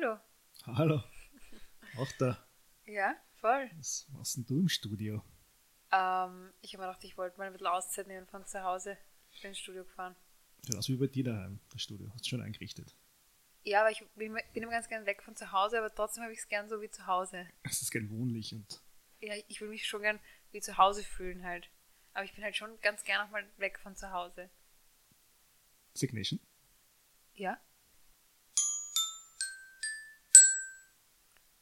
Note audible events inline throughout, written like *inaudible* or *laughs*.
Hallo. Hallo. Auch da. Ja, voll. Was machst denn du im Studio? Ähm, ich habe mir gedacht, ich wollte mal ein bisschen Auszeit nehmen von zu Hause. Ich bin ins Studio gefahren. Schaut aus wie bei dir daheim, das Studio. Hast du schon eingerichtet. Ja, aber ich bin, bin immer ganz gern weg von zu Hause, aber trotzdem habe ich es gern so wie zu Hause. Es ist gern wohnlich und Ja, ich will mich schon gern wie zu Hause fühlen halt. Aber ich bin halt schon ganz gern auch mal weg von zu Hause. Signation. Ja?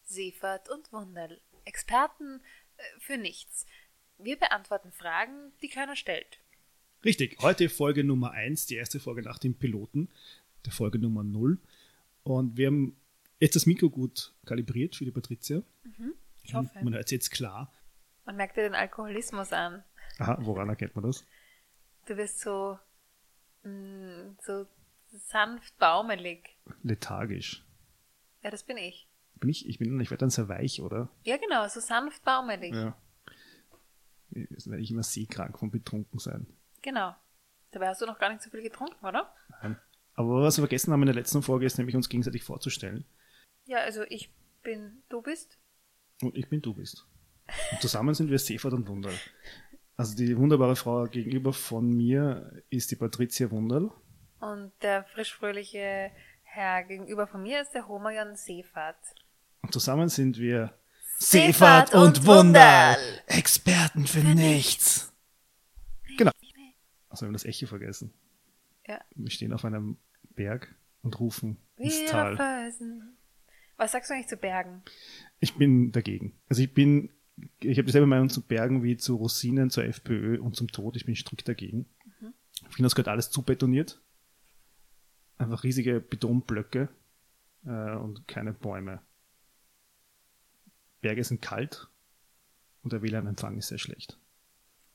Seefahrt und Wunderl. Experten äh, für nichts. Wir beantworten Fragen, die keiner stellt. Richtig, heute Folge Nummer 1, die erste Folge nach dem Piloten, der Folge Nummer 0. Und wir haben jetzt das Mikro gut kalibriert für die Patricia. Ich hoffe. Man hört es jetzt klar. Man merkt dir den Alkoholismus an. Aha, woran erkennt man das? Du wirst so, mh, so sanft baumelig. Lethargisch. Ja, das bin ich. Bin ich, ich bin, ich werde dann sehr weich, oder? Ja, genau, so sanft baumelig. Ja. Jetzt werde ich immer seekrank vom Betrunkensein. Genau. Dabei hast du noch gar nicht so viel getrunken, oder? Nein. Aber was wir vergessen haben in der letzten Folge, ist nämlich uns gegenseitig vorzustellen. Ja, also ich bin, du bist. Und ich bin du bist. Und zusammen sind wir Seefahrt und Wunderl. Also die wunderbare Frau gegenüber von mir ist die Patricia Wunderl. Und der frischfröhliche Herr gegenüber von mir ist der Homayan Seefahrt. Und zusammen sind wir Seefahrt und Wunderl. Experten für nichts. Genau. Also wir haben das Echo vergessen. Ja. Wir stehen auf einem Berg und rufen ins Wir Tal. Felsen. Was sagst du eigentlich zu Bergen? Ich bin dagegen. Also ich bin, ich habe dieselbe Meinung zu Bergen wie zu Rosinen, zur FPÖ und zum Tod. Ich bin strikt dagegen. Ich finde, das gehört alles zu betoniert. Einfach riesige Betonblöcke äh, und keine Bäume. Berge sind kalt und der WLAN-Empfang ist sehr schlecht.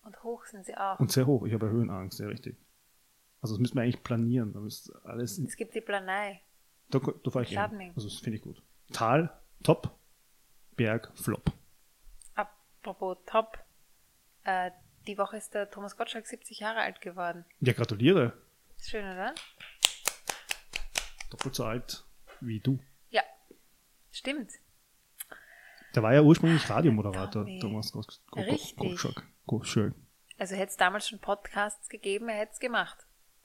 Und hoch sind sie auch. Und sehr hoch. Ich habe Höhenangst, sehr richtig. Also das müssen wir eigentlich planieren. Alles es gibt die Planei. da, da fahre ich hin. Also das finde ich gut. Tal, top. Berg, flop. Apropos top. Äh, die Woche ist der Thomas Gottschalk 70 Jahre alt geworden. Ja, gratuliere. Schön, oder? Doppelt so alt wie du. Ja. Stimmt. Der war ja ursprünglich Radiomoderator. Thomas. Gottschalk. Gottschalk. Also hätte es damals schon Podcasts gegeben, er hätte es gemacht.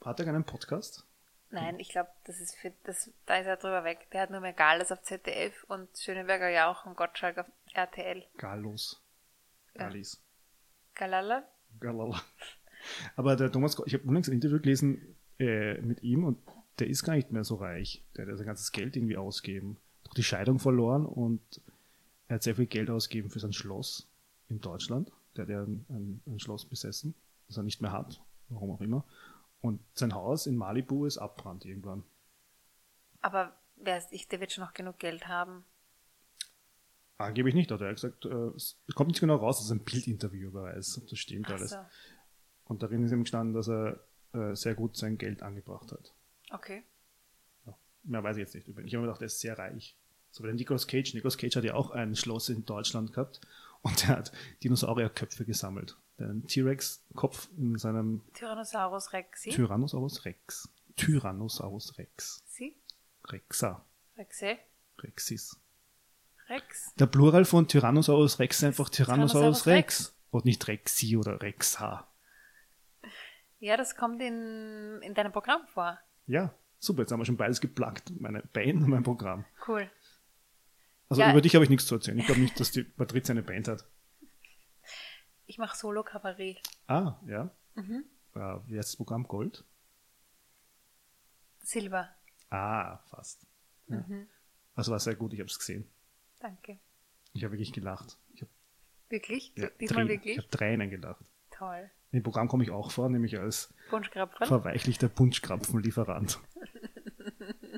Hat er keinen Podcast? Nein, ich glaube, das ist für das, da ist er drüber weg. Der hat nur mehr Gales auf ZDF und Schöneberger Jauch und Gottschalk auf RTL. Gallos. Gallis. Galala? Galala. Aber der Thomas, ich habe unlängst ein Interview gelesen äh, mit ihm und der ist gar nicht mehr so reich. Der hat sein ganzes Geld irgendwie ausgeben. Durch die Scheidung verloren und er hat sehr viel Geld ausgegeben für sein Schloss in Deutschland. Der hat ja ein, ein, ein Schloss besessen, das er nicht mehr hat, warum auch immer. Und sein Haus in Malibu ist abbrannt irgendwann. Aber wer ist ich, der wird schon noch genug Geld haben. Angeblich nicht, hat er gesagt. Äh, es kommt nicht genau raus, das ist ein Bildinterview, weiß, ob das stimmt Ach alles. so. Und darin ist ihm gestanden, dass er äh, sehr gut sein Geld angebracht hat. Okay. Ja. Mehr weiß ich jetzt nicht. Ich habe mir gedacht, er ist sehr reich. So wie der Nicolas Cage. Nicolas Cage hat ja auch ein Schloss in Deutschland gehabt und er hat Dinosaurierköpfe gesammelt. Der einen T-Rex-Kopf in seinem Tyrannosaurus Rexi. Tyrannosaurus Rex. Tyrannosaurus Rex. Sie? Rexa. Rexe? Rexis. Rex? Der Plural von Tyrannosaurus Rex ist einfach Tyrannosaurus Tyrannosaurus Rex. Und nicht Rexi oder Rexa. Ja, das kommt in, in deinem Programm vor. Ja, super. Jetzt haben wir schon beides geplagt. Meine Band und mein Programm. Cool. Also Ja. über dich habe ich nichts zu erzählen. Ich glaube nicht, dass die Patricia eine Band hat. Ich mache Solo-Kabarett. Ah, ja. Mhm. Äh, wie heißt das Programm? Gold? Silber. Ah, fast. Ja. Mhm. Also war sehr gut, ich habe es gesehen. Danke. Ich habe wirklich gelacht. Ich habe Wirklich? ja, Diesmal Tränen- wirklich? Ich habe Tränen gelacht. Toll. Im Programm komme ich auch vor, nämlich als verweichlichter Punschkrapfenlieferant. *laughs*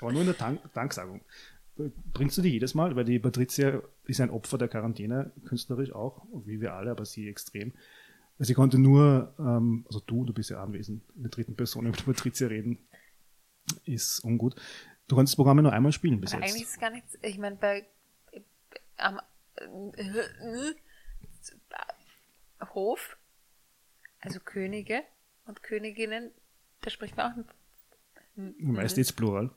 Aber nur in der Dank Danksagung. Bringst du die jedes Mal? Weil die Patricia ist ein Opfer der Quarantäne, künstlerisch auch, wie wir alle, aber sie extrem. Sie konnte nur, ähm, also du, du bist ja anwesend, in der dritten Person über Patricia reden, ist ungut. Du konntest das Programm nur einmal spielen bis jetzt. eigentlich ist gar nichts. Ich meine, bei am äh, Hof, also Könige und Königinnen, da spricht man auch mit. Meist jetzt Plural.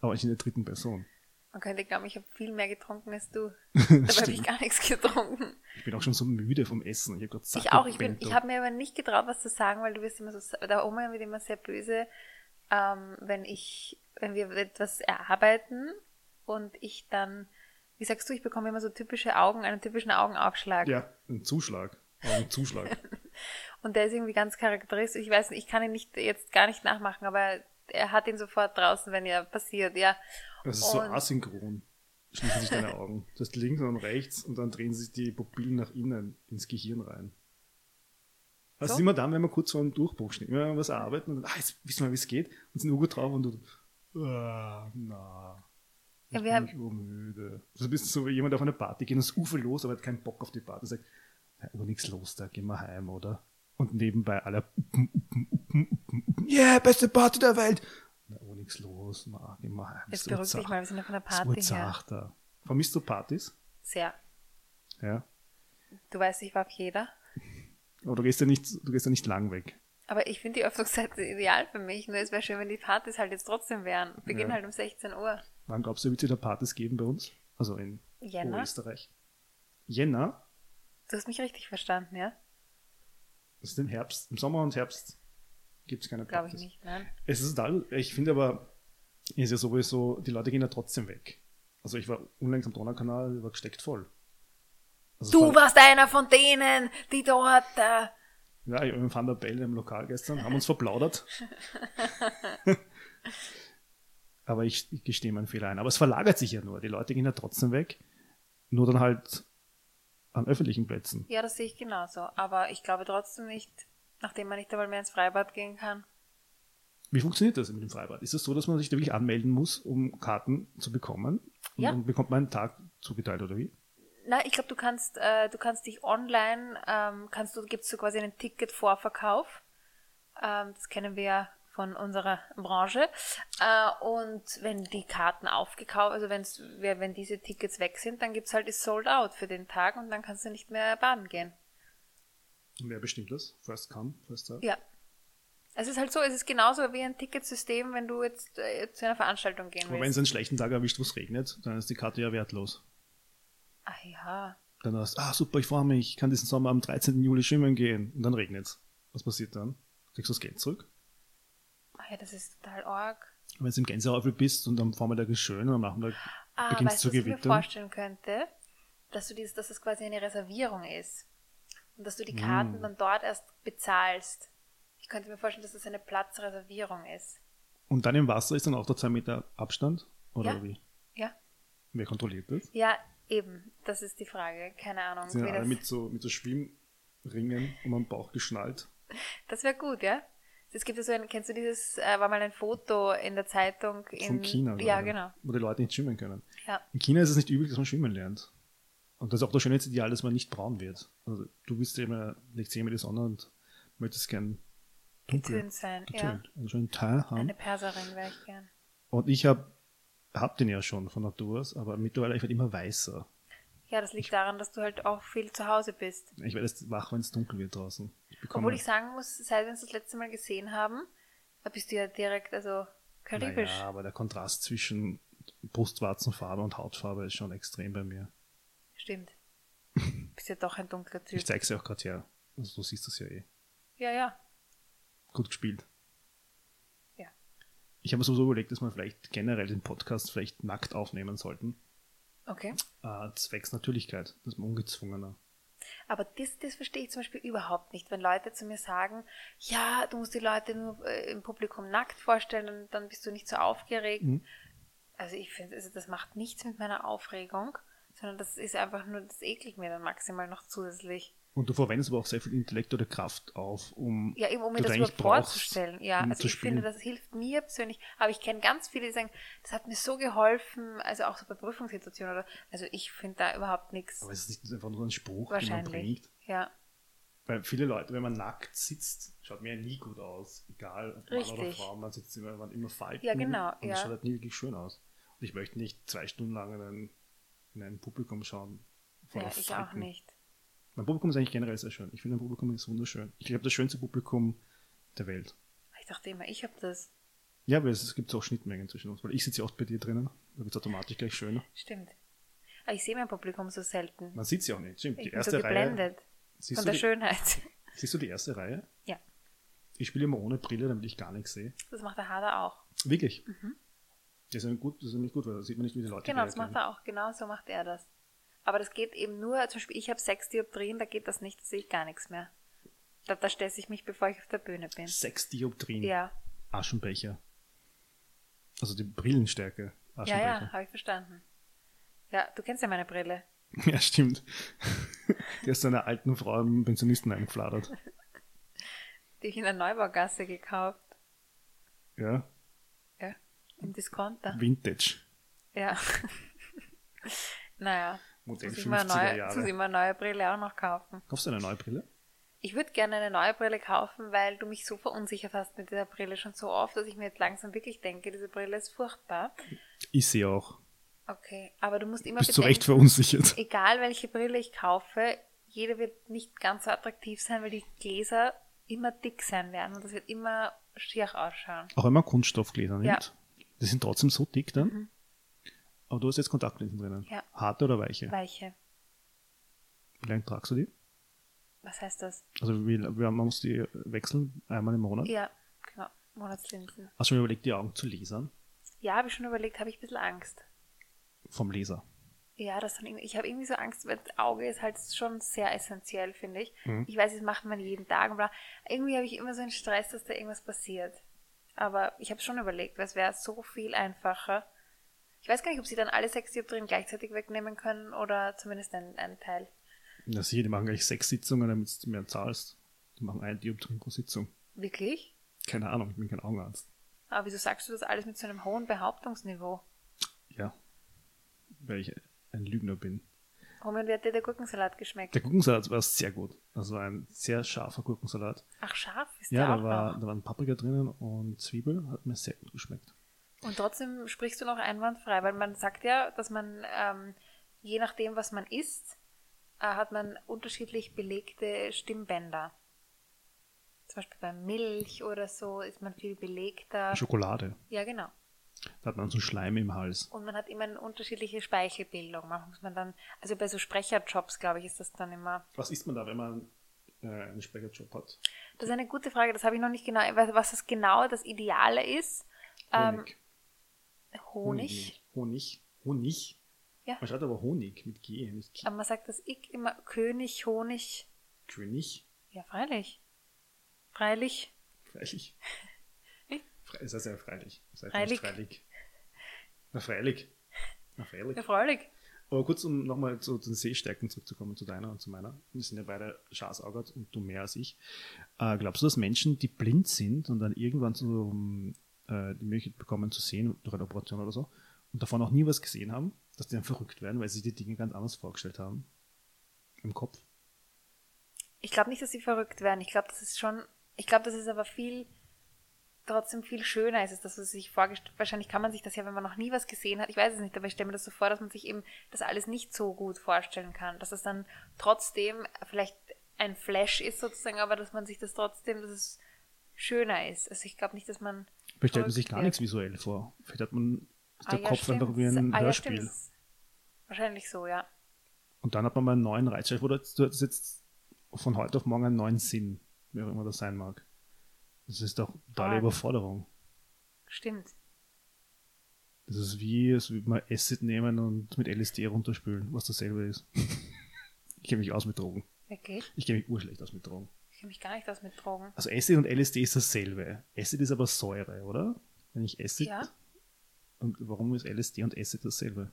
Aber ich in der dritten Person. Man könnte glauben, ich habe viel mehr getrunken als du. *laughs* Dabei habe ich gar nichts getrunken. Ich bin auch schon so müde vom Essen. Ich, hab grad satt Ich auch. Ich, bin, ich habe mir aber nicht getraut, was zu sagen, weil du wirst immer so, der Oma wird immer sehr böse, ähm, wenn ich, wenn wir etwas erarbeiten und ich dann, wie sagst du, ich bekomme immer so typische Augen, einen typischen Augenaufschlag. Ja, ein Zuschlag. Aber ein Zuschlag. *laughs* Und der ist irgendwie ganz charakteristisch. Ich weiß nicht, ich kann ihn nicht jetzt gar nicht nachmachen, aber er hat ihn sofort draußen, wenn er passiert, ja. Das ist so Und- asynchron. Schließen sich deine Augen. Das heißt links und rechts und dann drehen sich die Pupillen nach innen ins Gehirn rein. Das So? ist immer dann, wenn wir kurz vor einem Durchbruch stehen. Wenn wir was arbeiten und dann, ah, jetzt wissen wir, wie es geht, und sind gut drauf und du, ah, na, ich Ja, wir bin haben- urmüde. Du bist so wie jemand auf eine Party geht und ist Ufer los, aber hat keinen Bock auf die Party. Sagt, ja, aber nichts los, da gehen wir heim, oder? Und nebenbei alle, yeah, beste Party der Welt. Na, oh, nichts los, na, heim. Jetzt Es wird beruhig dich mal, wir sind auf einer Es Party zach da. Vermisst du Partys? Sehr. Ja. Du weißt, ich war auf jeder. Aber du gehst ja nicht, du gehst ja nicht lang weg. Aber ich finde die Öffnungszeiten *laughs* ideal für mich. Nur es wäre schön, wenn die Partys halt jetzt trotzdem wären. Beginnen Ja. halt um 16 Uhr. Wann glaubst du, wird es wieder Partys geben bei uns? Also in Jänner? Österreich. Jänner? Du hast mich richtig verstanden, ja? Das ist im Herbst. Im Sommer und Herbst gibt es keine Glaube ich nicht, nein. Es ist total, ich finde aber, ist ja sowieso, die Leute gehen ja trotzdem weg. Also ich war unlängst am Donaukanal, war gesteckt voll. Also Du warst einer von denen, die dort. Äh, Ja, ich Van der Bell im Lokal gestern, haben uns verplaudert. *laughs* Aber ich, ich gestehe meinen Fehler ein. Aber es verlagert sich ja nur. Die Leute gehen ja trotzdem weg. Nur dann halt an öffentlichen Plätzen. ja, das sehe ich genauso. Aber ich glaube trotzdem nicht, nachdem man nicht einmal mehr ins Freibad gehen kann. Wie funktioniert das mit dem Freibad? Ist es so, dass man sich da wirklich anmelden muss, um Karten zu bekommen? Und Ja. dann bekommt man einen Tag zugeteilt, oder wie? Na, ich glaube, du kannst, äh, du kannst dich online, ähm, kannst du, gibst du quasi einen Ticket-Vorverkauf. Ähm, das kennen wir ja von unserer Branche. Äh, und wenn die Karten aufgekauft, also wenn's, wenn diese Tickets weg sind, dann gibt's halt das Sold Out für den Tag und dann kannst du nicht mehr baden gehen. Und wer bestimmt das? First come, first serve? Ja. Es ist halt so, es ist genauso wie ein Ticketsystem, wenn du jetzt äh, zu einer Veranstaltung gehen Aber wenn willst. es einen schlechten Tag erwischt, wo es regnet, dann ist die Karte ja wertlos. Ach ja. Dann hast du, ah super, ich freue mich, ich kann diesen Sommer am 13. Juli schwimmen gehen. Und dann regnet's. Was passiert dann? Kriegst du das Geld zurück? Ja, das ist total arg. Wenn du im Gänsehaufel bist und am Vormittag ist schön und am Nachmittag Ah, beginnt es zu du, was ich mir gewittern. vorstellen könnte? Dass du dieses, dass es quasi eine Reservierung ist. Und dass du die Karten Mm. dann dort erst bezahlst. Ich könnte mir vorstellen, dass das eine Platzreservierung ist. Und dann im Wasser ist dann auch der 2 Meter Abstand? Oder Ja. wie? Ja? Wer kontrolliert das? Ja, eben. Das ist die Frage. Keine Ahnung. Sind alle das mit so, mit so Schwimmringen um den Bauch geschnallt? *laughs* das wäre gut, ja? Es gibt ja so ein, kennst du dieses, äh, war mal ein Foto in der Zeitung in Von China. Ja, oder? genau. Wo die Leute nicht schwimmen können. Ja. In China ist es nicht üblich, dass man schwimmen lernt. Und das ist auch das Schönheitsideal, dass man nicht braun wird. Also du bist ja immer, legst immer die Sonne und möchtest gern dunkel, Getönt sein, ja. getönt, einen schönen Teil haben. Eine Perserin wäre ich gern. Und ich habe hab den ja schon von Natur aus, aber mittlerweile ich werde immer weißer. Ja, das liegt daran, dass du halt auch viel zu Hause bist. Ich werde jetzt wach, wenn es dunkel wird draußen. Ich Obwohl ich sagen muss, seit wir uns das letzte Mal gesehen haben, da bist du ja direkt, also karibisch. naja, aber der Kontrast zwischen Brustwarzenfarbe und Hautfarbe ist schon extrem bei mir. Stimmt. *laughs* bist ja doch ein dunkler Typ. Ich es ja auch gerade her. Also du siehst das ja eh. Ja, ja. Gut gespielt. Ja. Ich habe mir so überlegt, dass wir vielleicht generell den Podcast vielleicht nackt aufnehmen sollten. Okay. Äh, zwecks Natürlichkeit, dass man ungezwungener. Aber das, das verstehe ich zum Beispiel überhaupt nicht, wenn Leute zu mir sagen, ja, du musst die Leute nur äh, im Publikum nackt vorstellen und dann bist du nicht so aufgeregt. Mhm. Also ich finde, also das macht nichts mit meiner Aufregung, sondern das ist einfach nur, das ekelt mir dann maximal noch zusätzlich. Und du verwendest aber auch sehr viel Intellekt oder Kraft auf, um Ja, eben um mir das überhaupt vorzustellen. Ja, um also ich finde, spielen. das hilft mir persönlich. Aber ich kenne ganz viele, die sagen, das hat mir so geholfen, also auch so bei Prüfungssituationen oder, also ich finde da überhaupt nichts. Aber es ist nicht einfach nur ein Spruch, den man bringt. Ja, Weil viele Leute, wenn man nackt sitzt, schaut mir ja nie gut aus. Egal, ob Mann oder. Frau, man sitzt immer, man immer Falten. Ja, genau, Und ja. es schaut halt nie wirklich schön aus. Und ich möchte nicht zwei Stunden lang in ein, in ein Publikum schauen. ja ich auch Falten. nicht. Mein Publikum ist eigentlich generell sehr schön. Ich finde, mein Publikum ist wunderschön. Ich glaube, das schönste Publikum der Welt. Ich dachte immer, ich habe das. Ja, aber es gibt auch Schnittmengen zwischen uns, weil ich sitze ja oft bei dir drinnen, da wird es automatisch gleich schöner. Stimmt. Aber ich sehe mein Publikum so selten. Man sieht sie auch nicht, stimmt. Ich Die bin so erste Reihe. geblendet Siehst von der die, Schönheit. siehst du die erste Reihe? Ja, Ich spiele immer ohne Brille, damit ich gar nichts sehe. das macht der Hader auch. Wirklich? Das ist nämlich gut, das ist nämlich gut, weil da sieht man nicht, wie die Leute Mhm. Genau, das macht er auch. Genau so macht er das. Aber das geht eben nur, zum Beispiel ich habe sechs Dioptrien, da geht das nicht, da sehe ich gar nichts mehr. Da, da stresse ich mich, bevor ich auf der Bühne bin. Sechs Dioptrien. Ja, Aschenbecher. Also die Brillenstärke. ja, Aschenbecher. ja, habe ich verstanden. Ja, du kennst ja meine Brille. *laughs* Ja, stimmt. *laughs* Die ist einer alten Frau im Pensionisten eingefladert. *laughs* Die ich in der Neubaugasse gekauft. Ja, Ja, im Discounter. Vintage. Ja. naja, Modell muss ich, mal 50er neue, Jahre. muss ich mal eine neue Brille auch noch kaufen. Kaufst du eine neue Brille? Ich würde gerne eine neue Brille kaufen, weil du mich so verunsichert hast mit dieser Brille schon so oft, dass ich mir jetzt langsam wirklich denke, diese Brille ist furchtbar. Ich sehe auch. Okay, aber du musst immer Bist zu Recht bedenken, verunsichert. egal welche Brille ich kaufe, jede wird nicht ganz so attraktiv sein, weil die Gläser immer dick sein werden und das wird immer schier ausschauen. Auch wenn man Kunststoffgläser nimmt. Ja. Die sind trotzdem so dick dann. Aber du hast jetzt Kontaktlinsen drinnen. Ja. Harte oder weiche? Weiche. Wie lange tragst du die? Was heißt das? Also wie, wie, man muss die wechseln, einmal im Monat. Ja, genau. Monatslinsen. Hast du mir überlegt, die Augen zu lasern? Ja, habe ich schon überlegt, habe ich ein bisschen Angst. Vom Laser. Ja, das dann irgendwie, ich habe irgendwie so Angst, weil das Auge ist halt schon sehr essentiell, finde ich. Mhm. Ich weiß, das macht man jeden Tag, aber irgendwie habe ich immer so einen Stress, dass da irgendwas passiert. Aber ich habe schon überlegt, weil es wäre so viel einfacher. Ich weiß gar nicht, ob sie dann alle sechs Dioptrien gleichzeitig wegnehmen können oder zumindest einen, einen Teil. Ja, sicher, die machen gleich sechs Sitzungen, damit du mehr zahlst. Die machen ein Dioptrien pro Sitzung. Wirklich? Keine Ahnung, ich bin kein Augenarzt. Aber wieso sagst du das alles mit so einem hohen Behauptungsniveau? Ja. Weil ich ein Lügner bin. Roman, wie hat dir der Gurkensalat geschmeckt? Der Gurkensalat war sehr gut. Also ein sehr scharfer Gurkensalat. Ach, scharf ist Ja, der da, auch war, noch. da waren Paprika drinnen und Zwiebel. Hat mir sehr gut geschmeckt. Und trotzdem sprichst du noch einwandfrei, weil man sagt ja, dass man ähm, je nachdem, was man isst, äh, hat man unterschiedlich belegte Stimmbänder. Zum Beispiel bei Milch oder so ist man viel belegter. Schokolade. Ja, genau. Da hat man so Schleim im Hals. Und man hat immer eine unterschiedliche Speichelbildung. Manchmal muss man dann, also bei so Sprecherjobs, glaube ich, ist das dann immer. Was isst man da, wenn man äh, einen Sprecherjob hat? Das ist eine gute Frage, das habe ich noch nicht genau, was was das genau das Ideale ist. Ähm, Honig. Honig. Honig. Ja. Man schreibt aber Honig mit G, nicht K. Aber man sagt das Ich immer König, Honig. König. Ja, freilich. Freilich. Freilich. Wie? Fre das heißt ja freilich. Das heißt Freilich. freilich. Na, freilich. Na, freilich. Ja, freilich. Aber kurz, um nochmal zu den Sehstärken zurückzukommen, zu deiner und zu meiner. Wir sind ja beide Schaßaugert und du mehr als ich. Äh, glaubst du, dass Menschen, die blind sind und dann irgendwann so äh, die Möglichkeit bekommen zu sehen durch eine Operation oder so und davon noch nie was gesehen haben, dass die dann verrückt werden, weil sie die Dinge ganz anders vorgestellt haben? Im Kopf? Ich glaube nicht, dass sie verrückt werden. Ich glaube, das ist schon, ich glaube, das ist aber viel, trotzdem viel schöner ist es, dass man sich vorgestellt, wahrscheinlich kann man sich das ja, wenn man noch nie was gesehen hat, ich weiß es nicht, aber ich stelle mir das so vor, dass man sich eben das alles nicht so gut vorstellen kann, dass es dann trotzdem vielleicht ein Flash ist sozusagen, aber dass man sich das trotzdem, dass es schöner ist. Also ich glaube nicht, dass man Vielleicht stellt man sich gar nichts visuell vor. Vielleicht hat man ist Ah der ja, Kopf stimmt. einfach wie ein Ah ja, Hörspiel. stimmt. Wahrscheinlich so, ja. Und dann hat man mal einen neuen Reiz. Vor, du hast jetzt von heute auf morgen einen neuen Sinn, wer auch immer das sein mag. Das ist doch totale Ah. Überforderung. Stimmt. Das ist wie, als würde man Acid nehmen und mit LSD runterspülen, was dasselbe ist. *laughs* ich kenne mich aus mit Drogen. Wirklich? Ich kenne mich urschlecht aus mit Drogen. Ich mich gar nicht aus mit Drogen. Also Acid und LSD ist dasselbe. Acid ist aber Säure, oder? Wenn ich Acid. Ja. Und warum ist LSD und Acid dasselbe?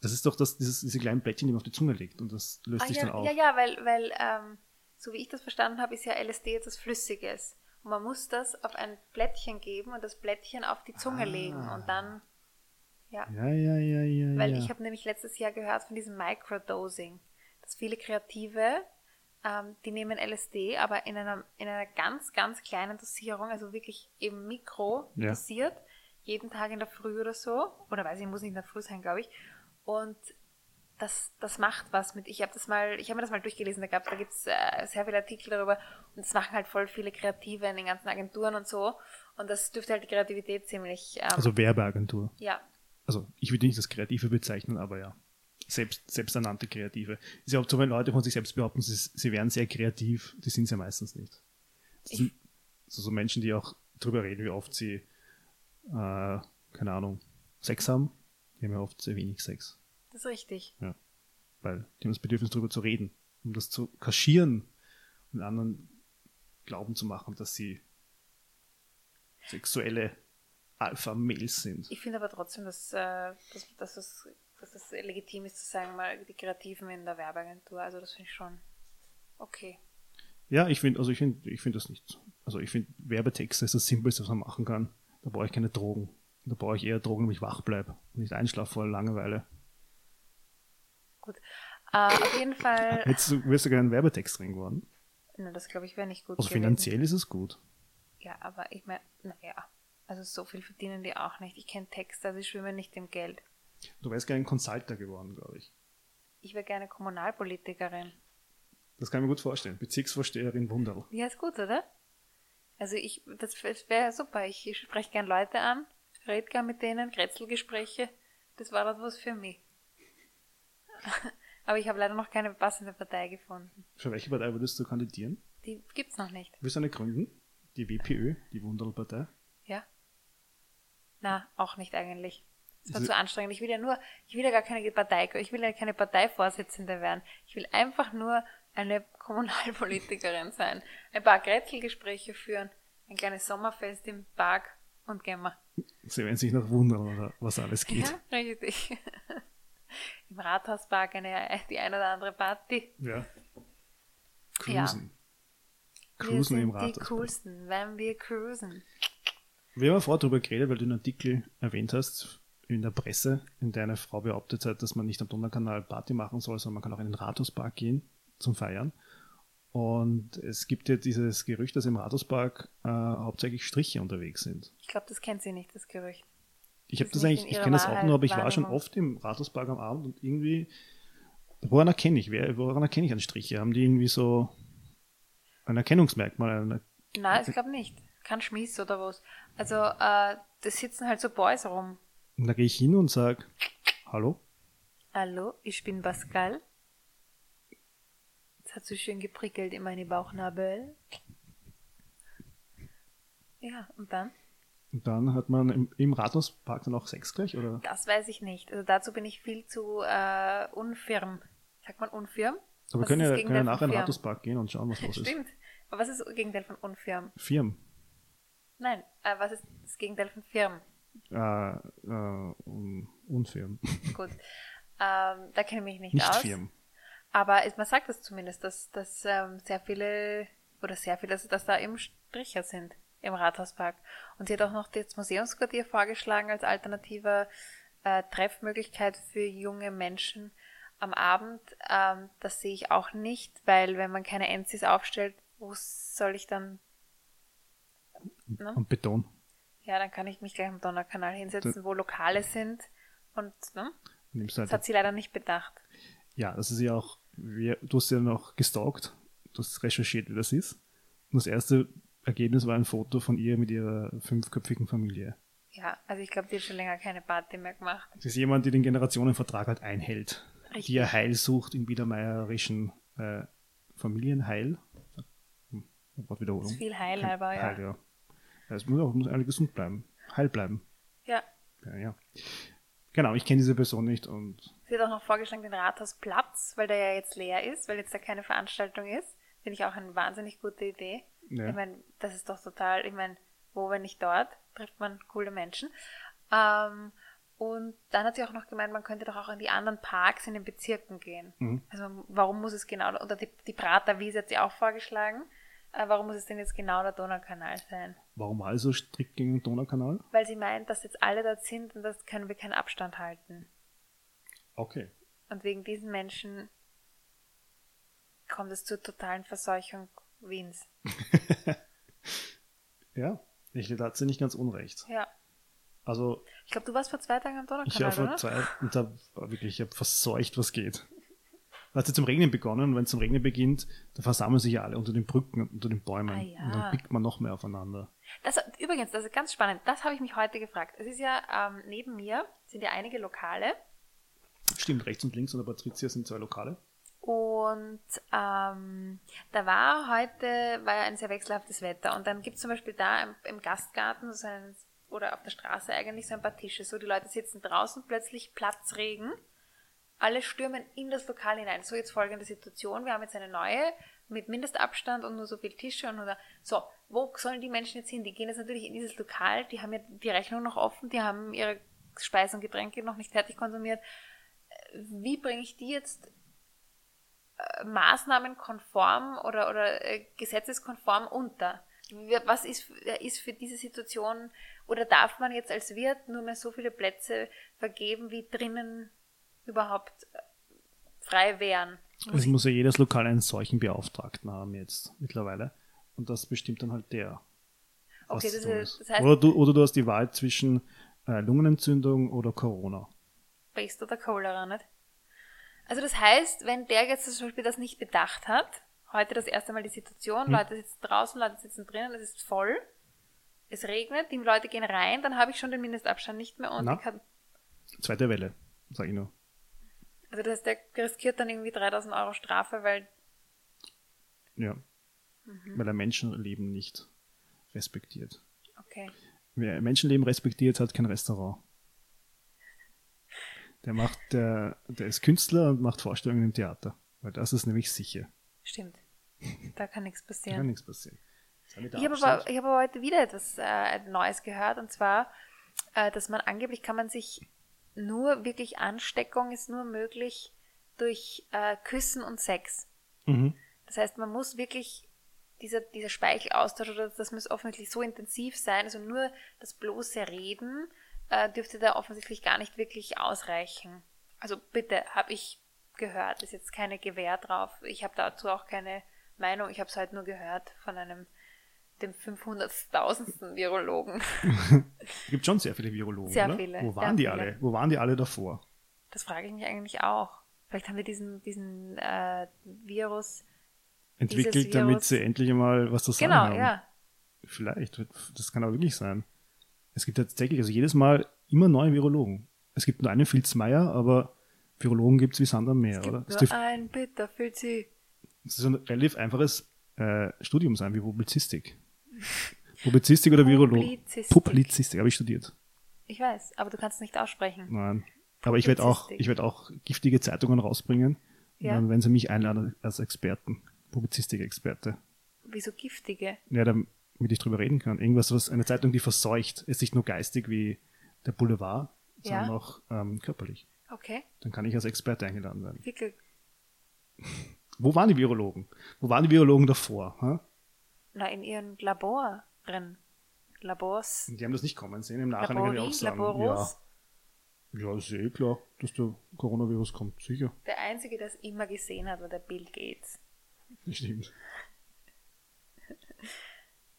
Das ist doch das, dieses, diese kleinen Plättchen, die man auf die Zunge legt und das löst Ah, sich ja, dann auf. ja, ja, weil, weil ähm, so wie ich das verstanden habe, ist ja LSD etwas Flüssiges. Und man muss das auf ein Plättchen geben und das Plättchen auf die Zunge Ah. legen und dann, ja. Ja, ja, ja, ja. Weil ja. ich habe nämlich letztes Jahr gehört von diesem Microdosing, dass viele Kreative, ähm, die nehmen LSD, aber in einer, in einer ganz, ganz kleinen Dosierung, also wirklich eben mikro Ja. dosiert, jeden Tag in der Früh oder so, oder weiß ich, muss nicht in der Früh sein, glaube ich. Und das, das macht was mit. Ich habe das mal, ich habe mir das mal durchgelesen, da gab da gibt's äh, sehr viele Artikel darüber und das machen halt voll viele Kreative in den ganzen Agenturen und so. Und das dürfte halt die Kreativität ziemlich. Ähm, Also Werbeagentur. ja, Also ich würde nicht das Kreative bezeichnen, aber ja. Selbst, selbsternannte Kreative. Ist ja auch so, wenn Leute von sich selbst behaupten, sie, sie wären sehr kreativ, die sind ja meistens nicht. So, so Menschen, die auch drüber reden, wie oft sie, äh, keine Ahnung, Sex haben. Die haben ja oft sehr wenig Sex. das ist richtig. Ja. Weil die haben das Bedürfnis, darüber zu reden, um das zu kaschieren und anderen glauben zu machen, dass sie sexuelle Alpha-Mails sind. Ich finde aber trotzdem, dass, äh, dass, dass, es, dass es legitim ist zu sagen, mal die Kreativen in der Werbeagentur. Also das finde ich schon okay. Ja, ich finde, also ich finde, ich finde das nicht. Also ich finde, Werbetexte ist das Simpelste, was man machen kann. Da brauche ich keine Drogen. Da brauche ich eher Drogen, damit ich wach bleibe und nicht einschlafe vor Langeweile. Gut. Äh, auf jeden Fall. *laughs* Jetzt wirst du gerne einen Werbetext drin geworden. Na, das glaube ich wäre nicht gut. Also gewesen. finanziell ist es gut. Ja, aber ich meine, naja. Also so viel verdienen die auch nicht. Ich kenne Texte, also ich schwimme nicht im Geld. Du wärst gerne ein Consulter geworden, glaube ich. Ich wäre gerne Kommunalpolitikerin. Das kann ich mir gut vorstellen. Bezirksvorsteherin Wunderl. Ja, ist gut, oder? Also ich, das wäre super. Ich, ich spreche gern Leute an, rede gern mit denen, Kretzelgespräche. Das war das was für mich. *laughs* Aber ich habe leider noch keine passende Partei gefunden. Für welche Partei würdest du kandidieren? Die gibt's noch nicht. Willst du eine gründen? Die WPÖ, die Wunderl-Partei? Ja? Na, auch nicht eigentlich. Das war zu anstrengend. Ich will ja nur, ich will ja gar keine Partei, ich will ja keine Parteivorsitzende werden. Ich will einfach nur eine Kommunalpolitikerin sein. Ein paar Kretzelgespräche führen, ein kleines Sommerfest im Park und gehen wir. Sie werden sich nach wundern, was alles geht. Ja, richtig. *laughs* Im Rathauspark eine, die eine oder andere Party. Ja. Cruisen. Cruisen wir sind im die Rathaus. coolsten, wenn wir cruisen. Wir haben ja vorher darüber geredet, weil du einen Artikel erwähnt hast in der Presse, in der eine Frau behauptet hat, dass man nicht am Donaukanal Party machen soll, sondern man kann auch in den Rathauspark gehen zum Feiern. Und es gibt ja dieses Gerücht, dass im Rathauspark äh, hauptsächlich Striche unterwegs sind. Ich glaube, das kennt sie nicht, das Gerücht. Ich habe das nicht eigentlich, ich kenne das auch nur, aber ich war schon oft im Rathauspark am Abend und irgendwie, woran erkenne ich, wer, woran erkenne ich an Striche? Haben die irgendwie so ein Erkennungsmerkmal? Eine, Nein, ich glaube nicht. Kein Schmiss oder was. Also, äh, da sitzen halt so Boys rum. Und da gehe ich hin und sage, hallo? Hallo, ich bin Pascal. Es hat so schön geprickelt in meine Bauchnabel. Ja, und dann? Und dann hat man im, im Rathauspark dann auch Sex gleich, oder? Das weiß ich nicht. Also dazu bin ich viel zu äh, unfirm. Sagt man unfirm? Aber wir Was können ja, das können ja nachher in den? Rathauspark gehen und schauen, was los ist. Stimmt. Aber was ist das Gegenteil von unfirm? Firm. Nein, äh, was ist das Gegenteil von firm? Äh, äh, un, unfirm. *laughs* Gut. Ähm, da kenne ich mich nicht, Nicht aus. firm. Aber es, man sagt das zumindest, dass, dass ähm, sehr viele, oder sehr viele, dass, dass da eben Stricher sind im Rathauspark. Und sie hat auch noch das Museumsquartier vorgeschlagen als alternative äh, Treffmöglichkeit für junge Menschen am Abend. Ähm, das sehe ich auch nicht, weil wenn man keine Enzis aufstellt, wo soll ich dann, ne? Und Beton. Ja, dann kann ich mich gleich am Donnerkanal hinsetzen, wo Lokale sind. Und ne? Nimmst das halt, hat sie leider nicht bedacht. ja, das ist ja auch, wir, du hast ja noch gestalkt, du hast recherchiert, wie das ist. Und das erste Ergebnis war ein Foto von ihr mit ihrer fünfköpfigen Familie. Ja, also ich glaube, die hat schon länger keine Party mehr gemacht. Das ist jemand, der den Generationenvertrag halt einhält. Richtig. Die ihr Heil sucht im biedermeierischen äh, Familienheil. Hm, Wortwiederholung. Ist viel Heil halber, ja. Heil, ja. Es muss auch muss alle gesund bleiben. Heil bleiben. Ja. Ja, ja. Genau, ich kenne diese Person nicht und Sie hat auch noch vorgeschlagen den Rathausplatz, weil der ja jetzt leer ist, weil jetzt da keine Veranstaltung ist. Finde ich auch eine wahnsinnig gute Idee. Ja. Ich meine, das ist doch total, ich meine, wo, wenn nicht dort, trifft man coole Menschen. Ähm, und dann hat sie auch noch gemeint, man könnte doch auch in die anderen Parks in den Bezirken gehen. Mhm. Also warum muss es genau, oder die, die Praterwiese hat sie auch vorgeschlagen, äh, warum muss es denn jetzt genau der Donaukanal sein? Warum also strikt gegen den Donaukanal? Weil sie meint, dass jetzt alle dort sind und das können wir keinen Abstand halten. Okay. Und wegen diesen Menschen kommt es zur totalen Verseuchung Wiens. *laughs* Ja, ich da hat sie nicht ganz unrecht. Ja. Also, Ich glaube, du warst vor zwei Tagen am ich war vor oder? zwei, und da war wirklich, ich habe verseucht, was geht. Hat es zum Regnen begonnen und wenn es zum Regnen beginnt, da versammeln sich ja alle unter den Brücken und unter den Bäumen. Ah, ja. Und dann pickt man noch mehr aufeinander. Das, übrigens, das ist ganz spannend. Das habe ich mich heute gefragt. Es ist ja ähm, neben mir sind ja einige Lokale Stimmt, rechts und links an der Patricia sind zwei Lokale. und ähm, da war heute war ja ein sehr wechselhaftes Wetter und dann gibt es zum Beispiel da im, im Gastgarten so einen, oder auf der Straße eigentlich so ein paar Tische. So die Leute sitzen draußen, plötzlich Platzregen. Alle stürmen in das Lokal hinein. So jetzt folgende Situation. Wir haben jetzt eine neue mit Mindestabstand und nur so viele Tische und oder so. Wo sollen die Menschen jetzt hin? Die gehen jetzt natürlich in dieses Lokal. Die haben ja die Rechnung noch offen. Die haben ihre Speisen und Getränke noch nicht fertig konsumiert. Wie bringe ich die jetzt äh, maßnahmenkonform oder, oder äh, gesetzeskonform unter? Was ist, ist für diese Situation oder darf man jetzt als Wirt nur mehr so viele Plätze vergeben, wie drinnen überhaupt äh, frei wären? Es muss ja jedes Lokal einen solchen Beauftragten haben jetzt mittlerweile. Und das bestimmt dann halt der. Okay, das, ist, das heißt, oder, du, oder du hast die Wahl zwischen äh, Lungenentzündung oder Corona. Pest oder Cholera, nicht? Also das heißt, wenn der jetzt zum Beispiel das nicht bedacht hat, heute das erste Mal die Situation, Hm. Leute sitzen draußen, Leute sitzen drinnen, es ist voll, es regnet, die Leute gehen rein, dann habe ich schon den Mindestabstand nicht mehr und Na? ich kann, Zweite Welle, sag ich nur. Also das heißt, der riskiert dann irgendwie 3000 Euro Strafe, weil, Ja. Mhm. Weil er Menschenleben nicht respektiert. okay, Wer Menschenleben respektiert, hat kein Restaurant. Der macht, der, der ist Künstler und macht Vorstellungen im Theater. Weil das ist nämlich sicher. stimmt. Da kann nichts Da passieren. kann nichts passieren. Ich habe aber, ich habe heute wieder etwas äh, Neues gehört und zwar, äh, dass man angeblich kann man sich nur wirklich Ansteckung ist nur möglich durch äh, Küssen und Sex. Mhm. Das heißt, man muss wirklich dieser, dieser Speichelaustausch oder das muss offensichtlich so intensiv sein, also nur das bloße Reden äh, dürfte da offensichtlich gar nicht wirklich ausreichen. Also bitte, habe ich gehört, ist jetzt keine Gewähr drauf. Ich habe dazu auch keine Meinung, ich habe es halt nur gehört von einem dem 500.000. Virologen. Es *laughs* gibt schon sehr viele Virologen, Sehr oder? viele, Wo waren die viele. alle? Wo waren die alle davor? Das frage ich mich eigentlich auch. Vielleicht haben wir diesen, diesen äh, Virus. Entwickelt, Dieses damit Virus- sie endlich mal was zu sagen Genau, haben. ja. Vielleicht, das kann aber wirklich sein. Es gibt tatsächlich, also jedes Mal immer neue Virologen. Es gibt nur einen Filzmeier, aber Virologen gibt es wie Sand am Meer, Es oder? gibt Es nur dürfte ein Bitter für sie. es ist ein relativ einfaches äh, Studium sein, wie Publizistik. Publizistik oder Virologie? Publizistik. Publizistik, habe ich studiert. Ich weiß, aber du kannst es nicht aussprechen. Nein. Aber ich werde auch, ich werde auch giftige Zeitungen rausbringen. Ja. Wenn sie mich einladen als Experten, Publizistik-Experte. Wieso giftige? Ja, damit ich drüber reden kann. Irgendwas, was eine Zeitung, die verseucht, ist nicht nur geistig wie der Boulevard, sondern Ja. auch ähm, körperlich. Okay, Dann kann ich als Experte eingeladen werden. wirklich. Wo waren die Virologen? Wo waren die Virologen davor? Hä? Na, in ihren Laboren. Labors. Die haben das nicht kommen sehen. Im Nachhinein kann ich Labori, auch sagen. Laboros. Ja, ja, ist eh klar, dass der Coronavirus kommt. Sicher. Der Einzige, der es immer gesehen hat, war der Bill Gates. Stimmt. *laughs*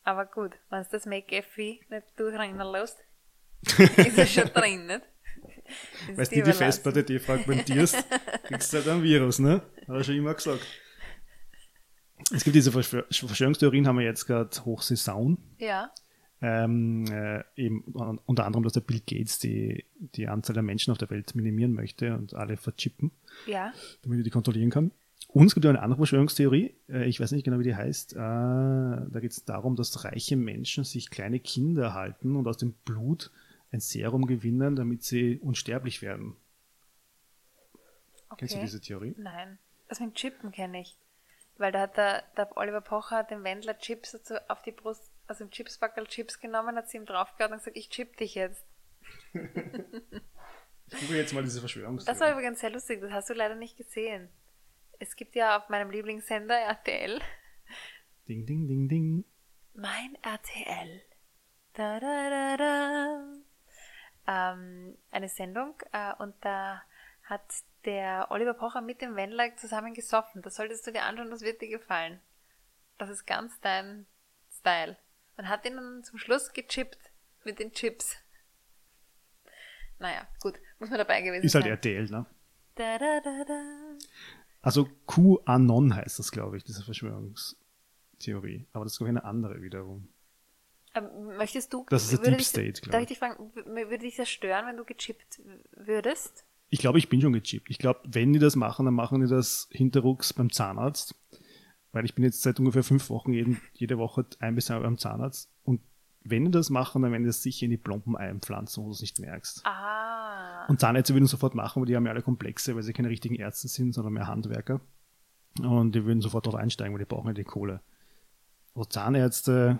Aber gut, wenn es das McAfee nicht durchrennen lässt, *laughs* ist er schon drin, nicht? Weißt du, die überlassen. Festplatte defragmentierst, *laughs* kriegst du halt ein Virus, ne? Hat er schon immer gesagt. Es gibt diese Verschwör Verschwörungstheorien, haben wir jetzt gerade Hochsaison. Ja, Ähm, äh, eben un- unter anderem, dass der Bill Gates die, die Anzahl der Menschen auf der Welt minimieren möchte und alle verchippen, ja. damit er die kontrollieren kann. Und es gibt ja eine andere Verschwörungstheorie, äh, ich weiß nicht genau, wie die heißt. Äh, da geht es darum, dass reiche Menschen sich kleine Kinder halten und aus dem Blut ein Serum gewinnen, damit sie unsterblich werden. Okay. Kennst du diese Theorie? Nein. Das mit Chippen kenne ich. Weil da hat der, der Oliver Pocher dem Wendler Chips dazu auf die Brust, also im Chipsbackel Chips genommen, hat sie ihm draufgehauen und gesagt, ich chip dich jetzt. *laughs* Ich gucke jetzt mal diese Verschwörungstheorie. Das war übrigens sehr lustig, das hast du leider nicht gesehen. Es gibt ja auf meinem Lieblingssender RTL *laughs* Ding, ding, ding, ding. Mein RTL. Da, da, da, da. Ähm, eine Sendung äh, und da hat der Oliver Pocher mit dem Wendler zusammen gesoffen. Das solltest du dir anschauen, das wird dir gefallen. Das ist ganz dein Style. Man hat ihn dann zum Schluss gechippt mit den Chips. naja, gut, muss man dabei gewesen Ist halt sein. RTL, ne? Da, da, da, da. Also QAnon heißt das, glaube ich, diese Verschwörungstheorie. Aber das ist, glaube ich, eine andere wiederum. Ähm, möchtest du. Das ist der Deep State, glaub Darf ich. ich dich fragen, würde dich das stören, wenn du gechippt würdest? Ich glaube, ich bin schon gechippt. Ich glaube, wenn die das machen, dann machen die das hinterrucks beim Zahnarzt. Weil ich bin jetzt seit ungefähr fünf Wochen jeden, jede Woche ein bis einmal beim Zahnarzt. Und wenn die das machen, dann werden die das sicher in die Plomben einpflanzen, wo du es nicht merkst. Ah. Und Zahnärzte würden sofort machen, weil die haben ja alle Komplexe, weil sie keine richtigen Ärzte sind, sondern mehr Handwerker. Und die würden sofort darauf einsteigen, weil die brauchen ja die Kohle. Also Zahnärzte,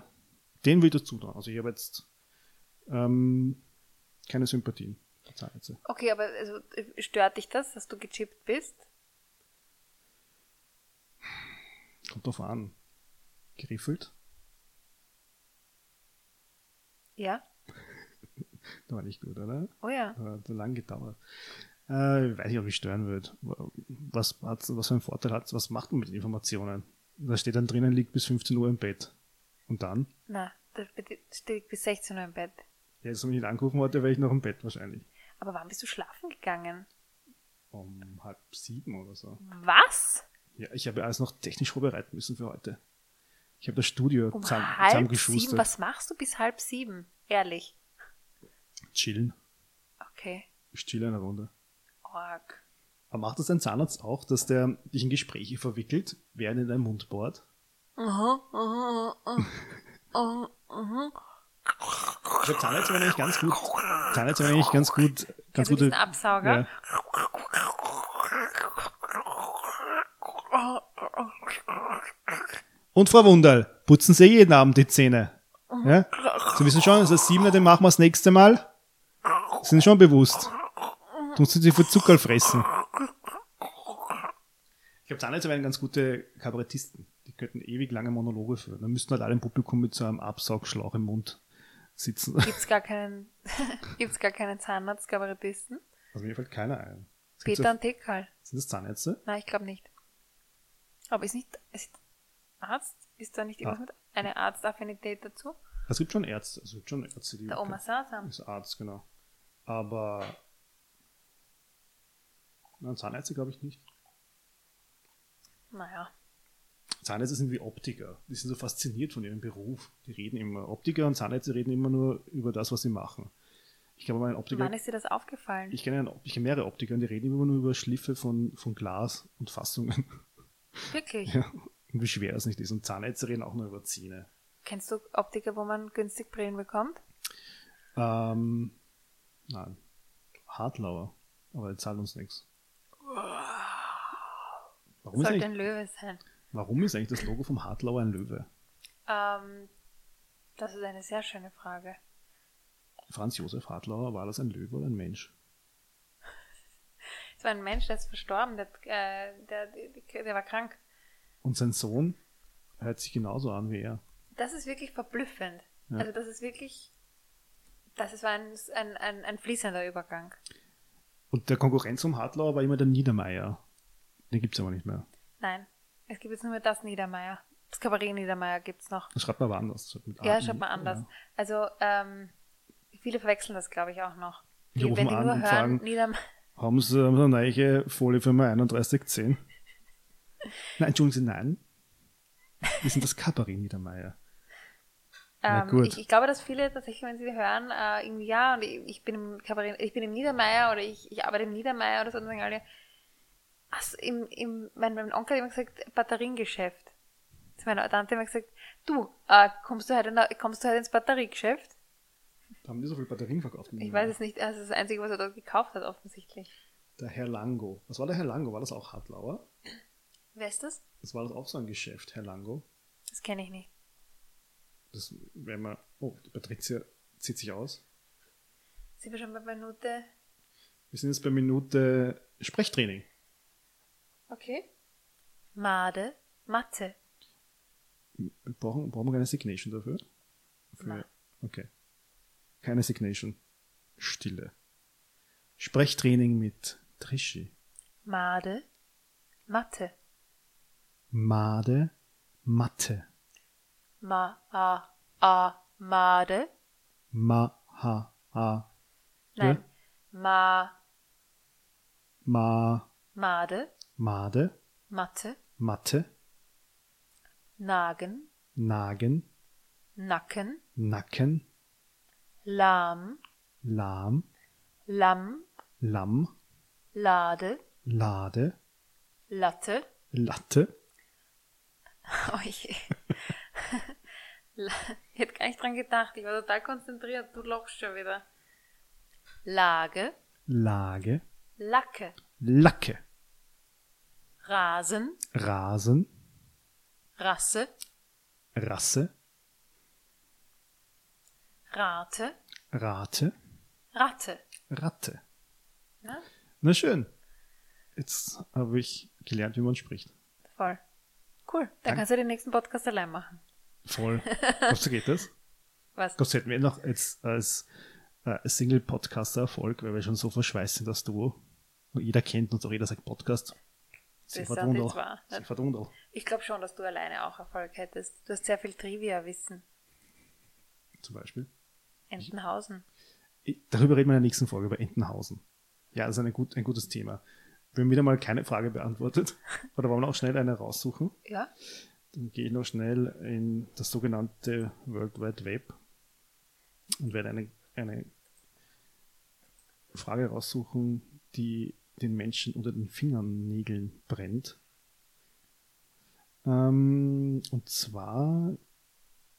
denen will ich das zutrauen. Also ich habe jetzt ähm, keine Sympathien Zahnärzte. Okay, aber also, stört dich das, dass du gechippt bist? Kommt drauf an. Geriffelt? Ja? *laughs* Das war nicht gut, oder? Oh ja. Hat so lang gedauert. Äh, ich weiß nicht, ob ich stören würde. Was, hat's, was für einen Vorteil hat Was macht man mit den Informationen? Da steht dann drinnen, liegt bis 15 Uhr im Bett. Und dann? Na, da stehe ich bis 16 Uhr im Bett. Ja, jetzt, wenn ich nicht angerufen hatte, wäre ich noch im Bett wahrscheinlich. Aber wann bist du schlafen gegangen? Um halb sieben oder so. Was? Ja, ich habe alles noch technisch vorbereiten müssen für heute. Ich habe das Studio Um zusammen, halb sieben? zusammengeschustert. Was machst du bis halb sieben? Ehrlich. Chillen. Okay. Ich chille eine Runde. Org. Aber macht das dein Zahnarzt auch, dass der dich in Gespräche verwickelt, während in deinem Mund bohrt? Aha, aha, aha, aha, *laughs* aha. Ich glaube, Zahnärzte werden eigentlich ganz gut. Zahnärzte werden eigentlich ganz gut. Ganz du gute. Absauger? Ja. Und Frau Wunderl, putzen Sie jeden Abend die Zähne? Ja? Sie wissen schon, das Siebener, den machen wir das nächste Mal. Sind schon bewusst. Tun Sie sich für Zuckerl fressen. Ich glaube, Zahnärzte wären ganz gute Kabarettisten. Die könnten ewig lange Monologe führen. Dann müssten halt alle im Publikum mit so einem Absaugschlauch im Mund sitzen. Gibt's gar keinen, *laughs* gibt's gar keinen Zahnarzt-Kabarettisten? Also mir fällt keiner ein. Es Peter und Tekal. sind das Zahnärzte? Nein, ich glaube nicht. Aber ist nicht, ist Arzt? Ist da nicht irgendwas Ah. mit eine Arztaffinität dazu? Es gibt schon Ärzte. Also es gibt schon Ärzte, die Der Oma Sasam. ist Arzt, genau. Aber na, Zahnärzte glaube ich nicht. Naja. Zahnärzte sind wie Optiker. Die sind so fasziniert von ihrem Beruf. Die reden immer. Optiker und Zahnärzte reden immer nur über das, was sie machen. Ich glaube, mein Optiker. Wann ist dir das aufgefallen? Ich kenne, einen, ich kenne mehrere Optiker und die reden immer nur über Schliffe von, von Glas und Fassungen. Wirklich? ja. Und wie schwer es nicht ist. Und Zahnärzte reden auch nur über Zähne. Kennst du Optiker, wo man günstig Brillen bekommt? Ähm, nein. Hartlauer. Aber die zahlen uns nichts. Warum Sollte ein Löwe sein. Warum ist eigentlich das Logo vom Hartlauer ein Löwe? Ähm, das ist eine sehr schöne Frage. Franz Josef Hartlauer, war das ein Löwe oder ein Mensch? Es war ein Mensch, der ist verstorben, der, äh, der, der, war krank. Und sein Sohn hört sich genauso an wie er. Das ist wirklich verblüffend. Ja. Also das ist wirklich, das ist war ein, ein, ein, ein fließender Übergang. Und der Konkurrenz vom Hartlauer war immer der Niedermeier. Den gibt's aber nicht mehr. Nein, es gibt jetzt nur mehr das Niedermeier. Das Kabarett Niedermeier gibt's noch. Das schreibt man aber anders. Schreibt Ja, schaut mal anders. Ja. Also, ähm, viele verwechseln das, glaube ich, auch noch. Die Die, rufen an nur und hören, sagen- Niedermeier. Haben Sie, eine neue Folie für mein 3110? *laughs* nein, entschuldigen Sie, nein. Wir sind das Kabarett Niedermeier. Ähm, ich, ich glaube, dass viele tatsächlich, wenn sie hören, äh, irgendwie, ja, und ich, ich bin im Kabarett, ich bin im Niedermeier oder ich, ich arbeite im Niedermeier oder so, und sagen alle, ach, im, im, mein, mein Onkel hat immer gesagt, Batteriengeschäft. Zu meiner Tante immer gesagt, du, äh, kommst du heute, na- kommst du heute ins Batteriegeschäft? Haben die so viel Batterien verkauft? Ich weiß es nicht, also das ist das Einzige, was er dort gekauft hat, offensichtlich. Der Herr Lango. Was war der Herr Lango? War das auch Hartlauer? Wer ist das? Das war das auch so ein Geschäft, Herr Lango. Das kenne ich nicht. Das wenn man. Oh, die Patricia zieht sich aus. Sind wir schon bei Minute? Wir sind jetzt bei Minute Sprechtraining. Okay. Made, Mathe. Wir brauchen, brauchen wir keine Signation dafür? Für, Nein. Okay. Keine Signation. Stille. Sprechtraining mit Trischi. Made, Mathe. Made, Mathe. Ma, a, a, Made. Ma, ha, a. Nein. Ma, Ma, Made, Made, Matte, Matte, Nagen, Nagen, Nacken, Nacken, Lahm, Lahm, Lamm, Lamm, Lade, Lade, Latte. Latte, *laughs* Oh je. Ich hätte gar nicht dran gedacht. Ich war total konzentriert. Du lochst schon wieder. Lage, Lage, Lacke, Lacke, Rasen, Rasen, Rasse, Rasse, Rate, Rate, Ratte. Ratte. Ja? Na schön. Jetzt habe ich gelernt, wie man spricht. Voll. Cool. Dann Danke. kannst du den nächsten Podcast allein machen. Voll. *laughs* Glaubst du, geht das? Was? Glaubst du, hätten wir noch jetzt als äh, Single-Podcaster Erfolg, weil wir schon so verschweißt sind, dass du, jeder kennt und auch jeder sagt Podcast. Sie verdundel. Sie verdundel. Ich glaube schon, dass du alleine auch Erfolg hättest. Du hast sehr viel Trivia-Wissen. Zum Beispiel. Entenhausen. Ich- Darüber reden wir in der nächsten Folge, über Entenhausen. Ja, das ist gut, ein gutes Thema. Wir haben wieder mal keine Frage beantwortet. *laughs* Oder wollen wir auch schnell eine raussuchen? Ja? Dann gehe ich noch schnell in das sogenannte World Wide Web und werde eine, eine Frage raussuchen, die den Menschen unter den Fingernägeln brennt. Ähm, und zwar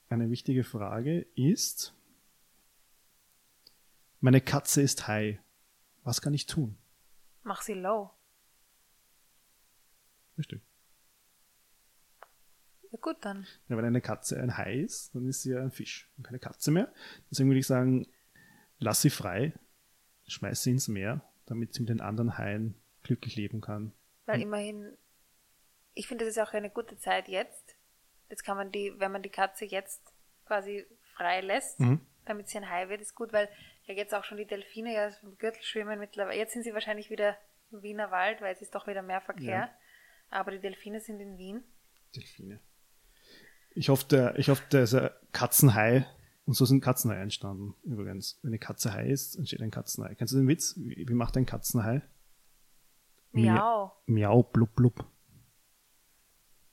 eine wichtige Frage ist, meine Katze ist high. Was kann ich tun? Mach sie low. Richtig. Ja gut, dann. Ja, wenn eine Katze ein Hai ist, dann ist sie ja ein Fisch und keine Katze mehr. Deswegen würde ich sagen, lass sie frei, schmeiß sie ins Meer, damit sie mit den anderen Haien glücklich leben kann. Weil immerhin, ich finde, das ist auch eine gute Zeit jetzt. Jetzt kann man die, wenn man die Katze jetzt quasi frei lässt, Mhm. damit sie ein Hai wird, ist gut, weil ja jetzt auch schon die Delfine ja im Gürtel schwimmen mittlerweile. Jetzt sind sie wahrscheinlich wieder im Wiener Wald, weil es ist doch wieder mehr Verkehr. Ja. Aber die Delfine sind in Wien. Delfine. Ich hoffe, der, ich hoffe, ein Katzenhai. Und so sind Katzenhai entstanden, übrigens. Wenn eine Katze Hai ist, entsteht ein Katzenhai. Kennst du den Witz? Wie, wie macht ein Katzenhai? Mia- Miau. Miau, blub, blub.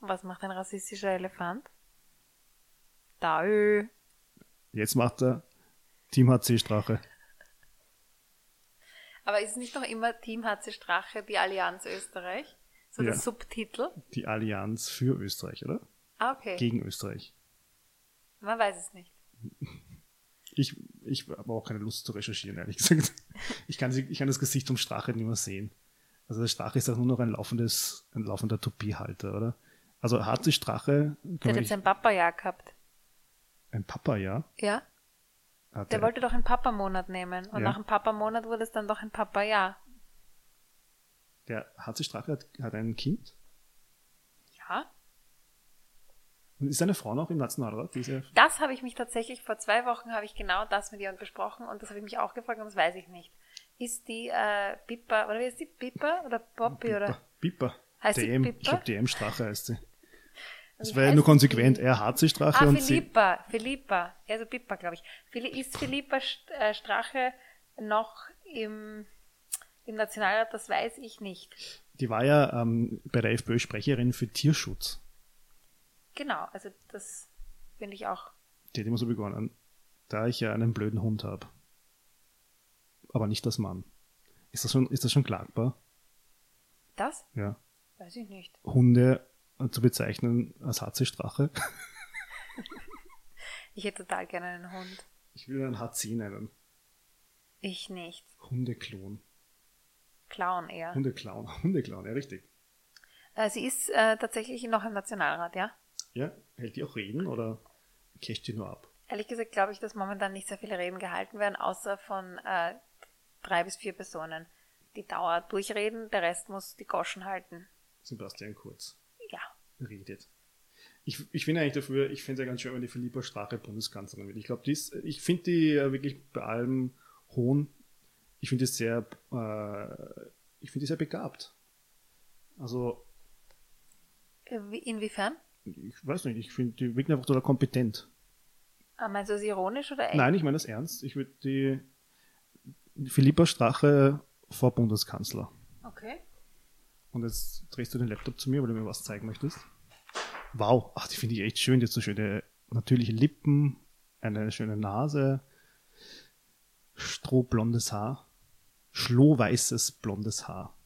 Was macht ein rassistischer Elefant? Daö. Jetzt macht er Team HC Strache. Aber ist es nicht noch immer Team HC Strache, die Allianz Österreich? So der Ja. Subtitel? Die Allianz für Österreich, oder? Ah, okay. Gegen Österreich. Man weiß es nicht. Ich, ich habe auch keine Lust zu recherchieren, ehrlich gesagt. Ich kann, sie, ich kann das Gesicht vom Strache nicht mehr sehen. Also der Strache ist auch nur noch ein laufendes, ein laufender Topiehalter, oder? Also harte Strache, Der hat jetzt ein Papa-Jahr gehabt. ein Papa, ja. Hat Der er- wollte doch einen Papa-Monat nehmen. Und Ja. nach einem Papa-Monat wurde es dann doch ein Papa-Jahr. Der harte Strache hat, hat ein Kind. Ja? Und ist seine Frau noch im Nationalrat? Diese, Das habe ich mich tatsächlich, vor zwei Wochen habe ich genau das mit ihr besprochen und das habe ich mich auch gefragt und das weiß ich nicht. Ist die äh, Pippa, oder wie ist die? Pippa oder Poppy oder? Pipa. Heißt sie DM, Pippa? ich glaube DM Strache heißt sie. Das wäre ja heißt nur konsequent. die? Er harte Strache Ah, und sie. Philippa, Philippa, also Pippa, glaube ich. Ist Philippa äh, Strache noch im, im Nationalrat? Das weiß ich nicht. Die war ja ähm, bei der FPÖ Sprecherin für Tierschutz. Genau, also das finde ich auch. Die hat immer so begonnen, da ich ja einen blöden Hund habe. Aber nicht das Mann. Ist das schon, ist das schon klagbar? Das? Ja. Weiß ich nicht. Hunde zu bezeichnen als HC-Strache. *laughs* Ich hätte total gerne einen Hund. Ich will einen HC nennen. Ich nicht. Hundeklon. Clown eher. Hundeclown. *laughs* Hundeclown, ja, richtig. Äh, sie ist äh, tatsächlich noch im Nationalrat, ja? Ja, hält die auch Reden oder casht die nur ab? Ehrlich gesagt glaube ich, dass momentan nicht sehr viele Reden gehalten werden, außer von äh, drei bis vier Personen. Die Dauer durchreden, der Rest muss die Goschen halten. Sebastian Kurz Ja. redet. Ich, ich finde eigentlich dafür, ich finde es ja ganz schön, wenn die Philippa Strache Bundeskanzlerin wird. Ich glaube, die ist, ich finde die wirklich bei allem Hohn, ich finde die sehr, äh, ich finde die sehr begabt. Also, Äh, wie- Inwiefern? Ich weiß nicht, ich finde die wirkt einfach total kompetent. Ah, meinst du das ironisch oder echt? Nein, ich meine das ernst. Ich würde die, Philippa Strache vor Bundeskanzler. Okay. Und jetzt drehst du den Laptop zu mir, weil du mir was zeigen möchtest. Wow, ach, die finde ich echt schön. Die hat so schöne natürliche Lippen, eine schöne Nase, strohblondes Haar, schlohweißes blondes Haar.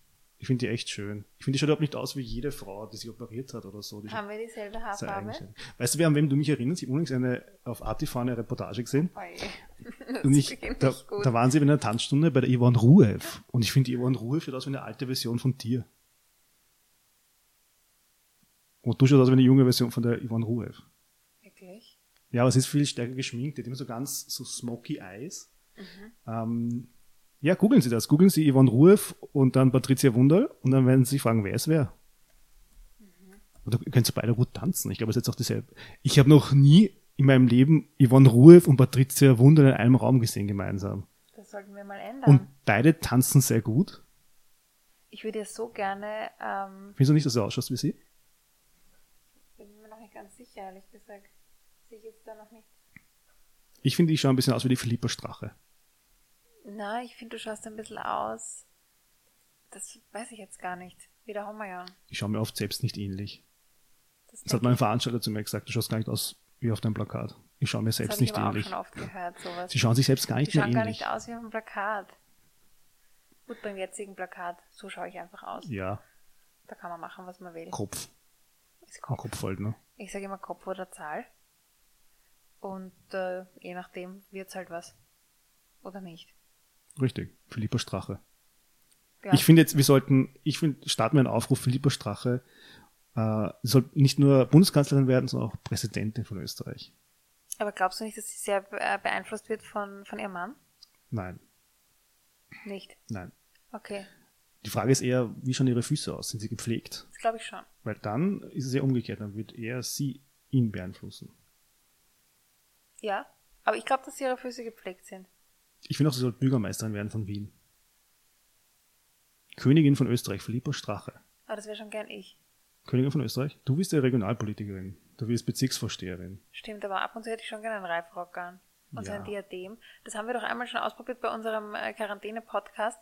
Ich finde die echt schön. Ich finde, die schaut überhaupt nicht aus wie jede Frau, die sich operiert hat oder so. Die Haben wir dieselbe Haarfarbe? Weißt du, an wem du mich erinnerst? Ich habe übrigens eine auf Artifan eine Reportage gesehen. *laughs* Und ich, da, da waren sie in einer Tanzstunde bei der Yvonne Ruev. Und ich finde, die Yvonne Ruev schaut aus wie eine alte Version von dir. Und du schaust aus wie eine junge Version von der Yvonne Ruev. Wirklich? Ja, aber es ist viel stärker geschminkt. Die hat immer so ganz so smoky eyes. Mhm. Ähm, ja, googeln Sie das. Googeln Sie Yvonne Ruev und dann Patricia Wunderl und dann werden Sie sich fragen, wer es wäre. Mhm. Oder ihr könnt beide gut tanzen. Ich glaube, es ist jetzt auch dieselbe. Ich habe noch nie in meinem Leben Yvonne Ruev und Patricia Wunderl in einem Raum gesehen gemeinsam. Das sollten wir mal ändern. Und beide tanzen sehr gut. ich würde ja so gerne, ähm, Findest du nicht, dass du ausschaust wie sie? bin mir noch nicht ganz sicher, ehrlich gesagt. Sehe ich jetzt da noch nicht. Ich finde, ich schaue ein bisschen aus wie die Philippa Strache. Na, ich finde, du schaust ein bisschen aus. Das weiß ich jetzt gar nicht. Wie der Hommerjan. Ich schaue mir oft selbst nicht ähnlich. Das, Das hat mein ich- Veranstalter zu mir gesagt, du schaust gar nicht aus wie auf deinem Plakat. Ich schaue mir das selbst ich nicht ähnlich. auch schon oft gehört, sowas. Sie schauen sich selbst gar Die nicht mehr schauen gar ähnlich. nicht aus wie auf dem Plakat. Gut, beim jetzigen Plakat, so schaue ich einfach aus. Ja, Da kann man machen, was man will. Kopf. Ist Kopf. Kopf halt, ne? Ich sage immer Kopf oder Zahl. Und äh, je nachdem wird's halt was. Oder nicht. Richtig. Philippa Strache. Ja. Ich finde jetzt, wir sollten, ich finde, starten wir einen Aufruf, Philippa Strache äh, soll nicht nur Bundeskanzlerin werden, sondern auch Präsidentin von Österreich. Aber glaubst du nicht, dass sie sehr äh, beeinflusst wird von, von ihrem Mann? Nein, Nicht. nein. Okay. Die Frage ist eher, wie schauen ihre Füße aus? Sind sie gepflegt? Das glaube ich schon. Weil dann ist es ja umgekehrt, dann wird er sie ihn beeinflussen. Ja. Aber ich glaube, dass ihre Füße gepflegt sind. Ich finde auch, sie soll Bürgermeisterin werden von Wien. Königin von Österreich, Philippa Strache. Aber das wäre schon gern ich. Königin von Österreich? Du bist ja Regionalpolitikerin. Du wirst Bezirksvorsteherin. Stimmt, aber ab und zu hätte ich schon gerne einen Reifrock an. Und so Ja. ein Diadem. Das haben wir doch einmal schon ausprobiert bei unserem äh, Quarantäne-Podcast.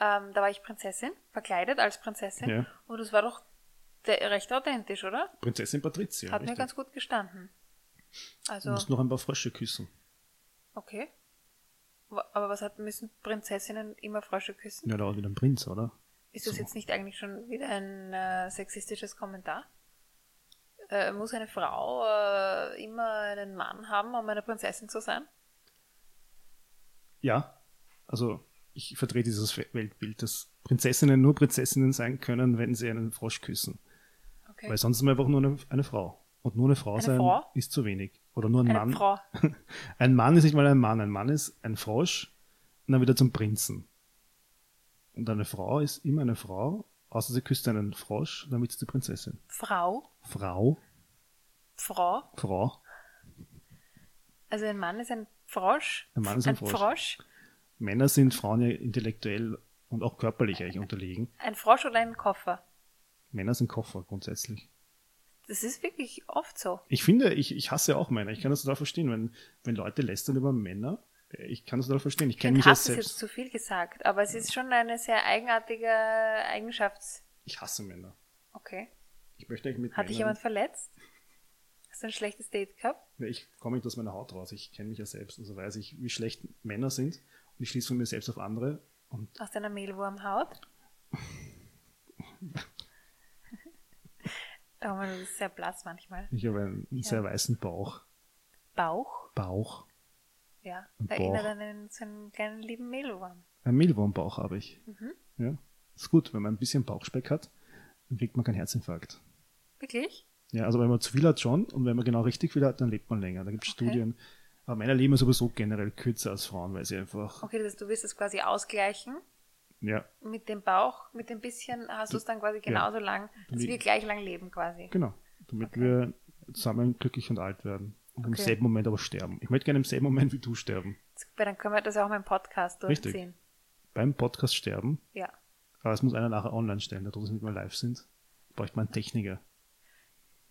Ähm, da war ich Prinzessin, verkleidet als Prinzessin. Ja. Und das war doch recht authentisch, oder? Prinzessin Patricia. Hat mir richtig. ganz gut gestanden. Du Also, musst noch ein paar Frösche küssen. okay. Aber was hat, müssen Prinzessinnen immer Frösche küssen? Ja, dauert wieder ein Prinz, oder? Ist das So. jetzt nicht eigentlich schon wieder ein äh, sexistisches Kommentar? Äh, muss eine Frau äh, immer einen Mann haben, um eine Prinzessin zu sein? Ja, also ich vertrete dieses Weltbild, dass Prinzessinnen nur Prinzessinnen sein können, wenn sie einen Frosch küssen. Okay. Weil sonst sind wir einfach nur eine, eine Frau. Und nur eine Frau Eine sein Frau? ist zu wenig. Oder nur ein eine Mann. Frau. *laughs* Ein Mann ist nicht mal ein Mann. Ein Mann ist ein Frosch und dann wieder zum Prinzen. Und eine Frau ist immer eine Frau, außer sie küsst einen Frosch, dann wird sie die Prinzessin. Frau. Frau, Frau. Frau, Also ein Mann ist ein Frosch. Ein Mann ist ein Frosch. Frosch. Männer sind Frauen ja intellektuell und auch körperlich eigentlich unterlegen. Ein Frosch oder ein Koffer. Männer sind Koffer grundsätzlich. Das ist wirklich oft so. Ich finde, ich, ich hasse auch Männer. Ich kann das total verstehen, wenn, wenn Leute lästern über Männer. äh, Ich kann das total verstehen. Ich kenne mich ja Hass ist jetzt selbst. zu viel gesagt, aber es ist schon eine sehr eigenartige Eigenschaft. Ich hasse Männer. Okay. Ich möchte eigentlich mit Hat dich jemand verletzt? Hast du ein schlechtes Date gehabt? Ich komme nicht aus meiner Haut raus. Ich kenne mich ja selbst. Also weiß ich, wie schlecht Männer sind. Und ich schließe von mir selbst auf andere. Aus deiner Mehlwurmhaut? *laughs* Mann, du bist sehr blass manchmal. ich habe einen sehr weißen Bauch. Bauch? Bauch. Ja. Ein Erinnert an einen, so einen kleinen lieben Mehlwurm. Einen Mehlwurmbauch habe ich. Mhm. Ja. Ist gut, wenn man ein bisschen Bauchspeck hat, dann kriegt man keinen Herzinfarkt. Wirklich? Ja, also wenn man zu viel hat schon und wenn man genau richtig viel hat, dann lebt man länger. Da gibt es Okay. Studien. Aber Männer leben ja sowieso generell kürzer als Frauen, weil sie einfach, Okay, das, du wirst es quasi ausgleichen. Ja, Mit dem Bauch, mit dem bisschen hast du es dann quasi genauso lang, dass wir gleich lang leben quasi. genau, damit Okay. wir zusammen glücklich und alt werden. Und im Okay. selben Moment aber sterben. Ich möchte gerne im selben Moment wie du sterben. Dann können wir das auch mal im Podcast Richtig. durchziehen. Beim Podcast sterben. Ja. Aber es muss einer nachher online stellen, da wir nicht mehr live sind. Bräuchte man einen Techniker.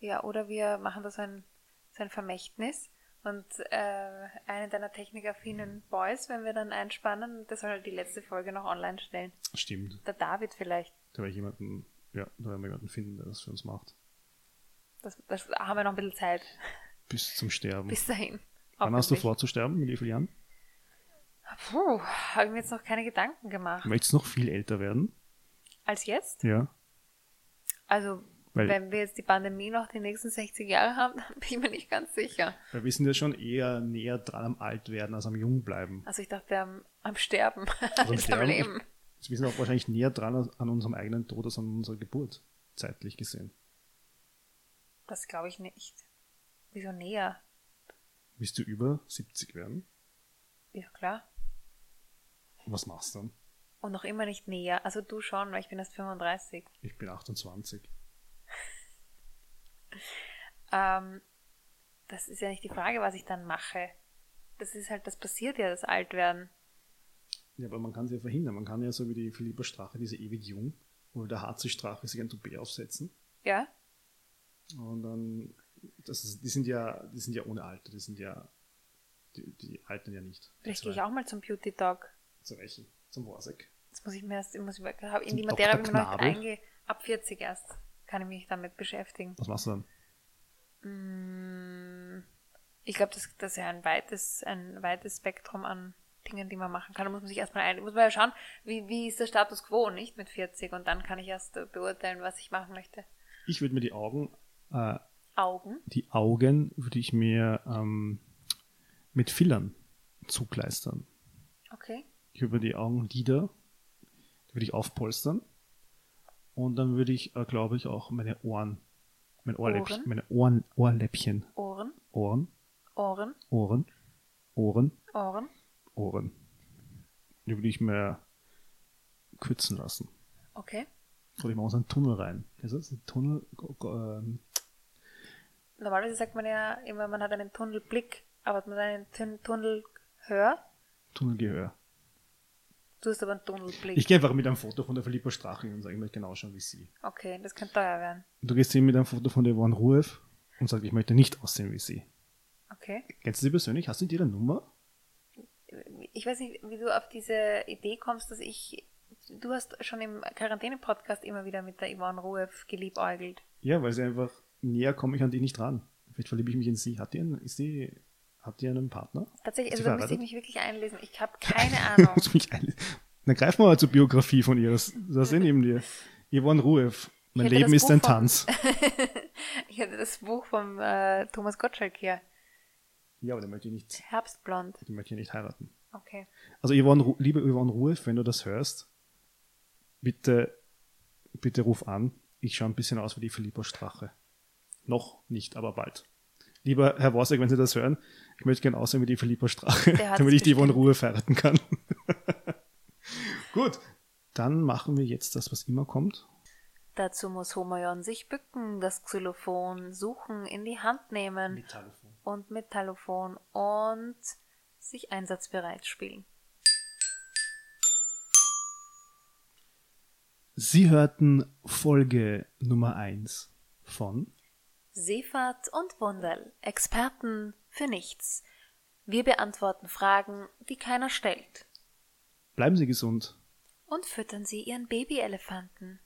Ja, oder wir machen da so ein, so ein Vermächtnis und äh, einen deiner technikaffinen Boys, wenn wir dann einspannen. Das soll halt die letzte Folge noch online stellen. Stimmt. Der David vielleicht. Da werde ich jemanden, ja, da werden wir jemanden finden, der das für uns macht. Das, das haben wir noch ein bisschen Zeit. Bis zum Sterben. Bis dahin. Wann hast du vor zu sterben? Mit wie vielen Jahren? Puh, habe ich mir jetzt noch keine Gedanken gemacht. Möchtest du noch viel älter werden? Als jetzt? Ja. Also, Weil- wenn wir jetzt die Pandemie noch die nächsten 60 Jahre haben, *laughs* dann bin ich mir nicht ganz sicher. Weil wir sind ja schon eher näher dran am Altwerden als am Jungbleiben. Also ich dachte am, am Sterben *laughs* Also am als am Sterben, Leben. ich- Wir sind auch wahrscheinlich näher dran an unserem eigenen Tod als an unserer Geburt, zeitlich gesehen. Das glaube ich nicht. Wieso näher? Willst du über 70 werden? Ja, klar. Und was machst du dann? Und noch immer nicht näher. Also du schon, weil ich bin erst 35. Ich bin 28. Ähm, das ist ja nicht die Frage, was ich dann mache. Das ist halt, das passiert ja, das Altwerden. Ja, aber man kann es ja verhindern. Man kann ja so wie die Philippa Strache, diese ewig jung, oder der HC Strache sich ein Toupet aufsetzen. Ja? Und dann, das ist, die sind ja, die sind ja ohne Alter, die sind ja, die, die altern ja nicht. Vielleicht gehe ich auch mal zum Beauty Talk. Zu welchen? Zum Worsek. Das muss ich mir erst, ich muss, ich in die Materie habe ich noch einge... Ab 40 erst kann ich mich damit beschäftigen. Was machst du dann? Mm, Ich glaube, das, das ist ja ein weites, ein weites Spektrum an Dingen, die man machen kann. Da muss man sich erstmal ein, muss man ja schauen, wie, wie ist der Status quo, nicht mit 40 und dann kann ich erst beurteilen, was ich machen möchte. Ich würde mir die Augen, äh, Augen. die Augen würde ich mir ähm, mit Fillern zukleistern. Okay. Ich würde mir die Augenlider, die würde ich aufpolstern. Und dann würde ich, äh, glaube ich, auch meine Ohren, mein Ohrläppchen, Ohren? meine Ohren, Ohrläppchen, Ohren. Ohren, Ohren. Ohren, Ohren, Ohren. Ohren. Die würde ich mir kürzen lassen. Okay. Oder ich mache so einen Tunnel rein. Also das ist ein Tunnel, ähm, Normalerweise sagt man ja immer, man hat einen Tunnelblick, aber hat man einen Tun Tunnelhör. Tunnelgehör. Du hast aber einen Tunnelblick. Ich gehe einfach mit einem Foto von der Philippa Strache und sage, ich möchte genau schauen wie sie. okay, das könnte teuer werden. Du gehst hin mit einem Foto von der Yvonne Ruev und sagst, ich möchte nicht aussehen wie sie. Okay. Kennst du sie persönlich? Hast du ihre Nummer? Ich weiß nicht, wie du auf diese Idee kommst, dass ich. Du hast schon im Quarantäne-Podcast immer wieder mit der Yvonne Ruev geliebäugelt. Ja, weil sie einfach, näher komme ich an die nicht ran. Vielleicht verliebe ich mich in sie. Hat die einen, ist die, hat die einen Partner? Tatsächlich, also da müsste ich mich wirklich einlesen. Ich habe *laughs* keine Ahnung. Muss mich einlesen. Dann greif mal zur Biografie von ihr. Das, das ist neben dir. Yvonne Ruev. Mein Leben ist ein Buch von- Tanz. *laughs* ich hatte das Buch von äh, Thomas Gottschalk hier. Ja, aber den möchte ich nicht, Herbstblond. den möchte ich nicht heiraten. Okay. Also Yvonne, liebe Yvonne Ruev, wenn du das hörst, bitte, bitte ruf an. Ich schaue ein bisschen aus wie die Philippa Strache. Noch nicht, aber bald. Lieber Herr Worsek, wenn Sie das hören, ich möchte gerne aussehen wie die Philippa Strache, damit ich die Yvonne bestimmt. Ruev heiraten kann. *laughs* Gut, dann machen wir jetzt das, was immer kommt. Dazu muss Homoyon sich bücken, das Xylophon suchen, in die Hand nehmen Metallofon. und Metallophon und sich einsatzbereit spielen. Sie hörten Folge Nummer 1 von Seefahrt und Wunderl, Experten für nichts. Wir beantworten Fragen, die keiner stellt. Bleiben Sie gesund. Und füttern Sie Ihren Babyelefanten.